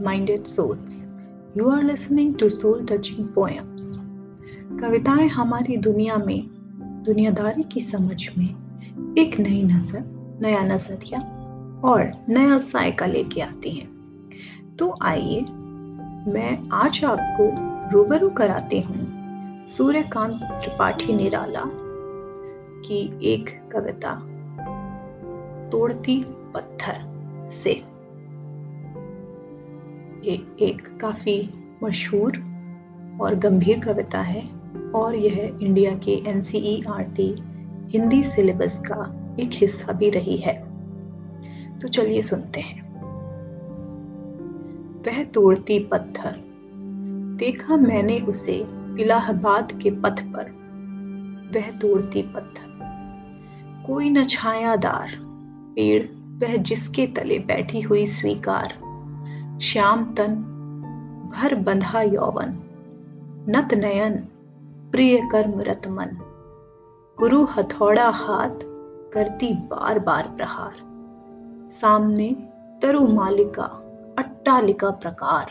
minded souls. You are listening to soul touching poems. कविताएँ हमारी दुनिया में, दुनियादारी की समझ में एक नई नज़र, नया नज़रिया और नया सायका लेके आती हैं तो आइए, मैं आज आपको रूबरू कराती हूँ सूर्यकांत त्रिपाठी निराला की एक कविता, तोड़ती पत्थर से ए, एक काफ़ी मशहूर और गंभीर कविता है और यह इंडिया के एन हिंदी सिलेबस का एक हिस्सा भी रही है। तो चलिए सुनते हैं। वह तोड़ती पत्थर। देखा मैंने उसे इलाहाबाद के पथ पर। वह तोड़ती पत्थर। कोई न छायादार। पेड़ वह जिसके तले बैठी हुई स्वीकार। श्याम तन, भर बंधा यौवन, नत नयन, प्रिय कर्म रतमन गुरु हथौड़ा हाथ करती बार बार प्रहार। सामने तरु मालिका, अट्टालिका प्रकार।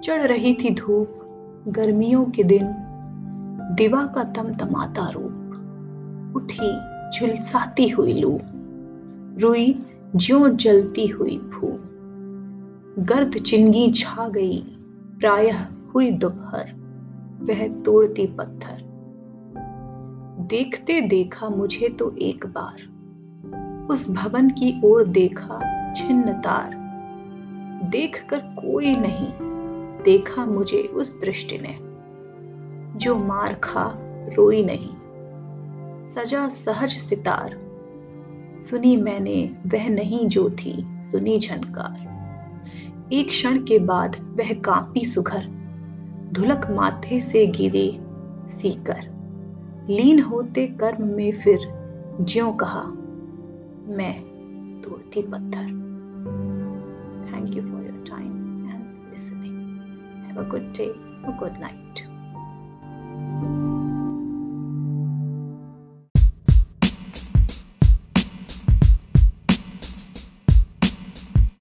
चढ़ रही थी धूप, गर्मियों के दिन, दिवा का तम तमाता रूप। उठी, झुलसाती हुई लू। रुई ज्यो जलती हुई भू गर्द चिंगी छा गई। प्रायः हुई दोपहर। वह तोड़ती पत्थर। देखते देखा मुझे तो एक बार। उस भवन की ओर देखा छिन्न तार। देख कर कोई नहीं। देखा मुझे उस दृष्टि ने। जो मार खा रोई नहीं। सजा सहज सितार। सुनी मैंने वह नहीं जो थी, सुनी झनकार। एक क्षण के बाद वह कांपी सुघर, धुलक माथे से गिरे सीकर। लीन होते कर्म में फिर ज्यो कहा, मैं तोड़ती पत्थर। Thank you for your time and listening have a good day a good night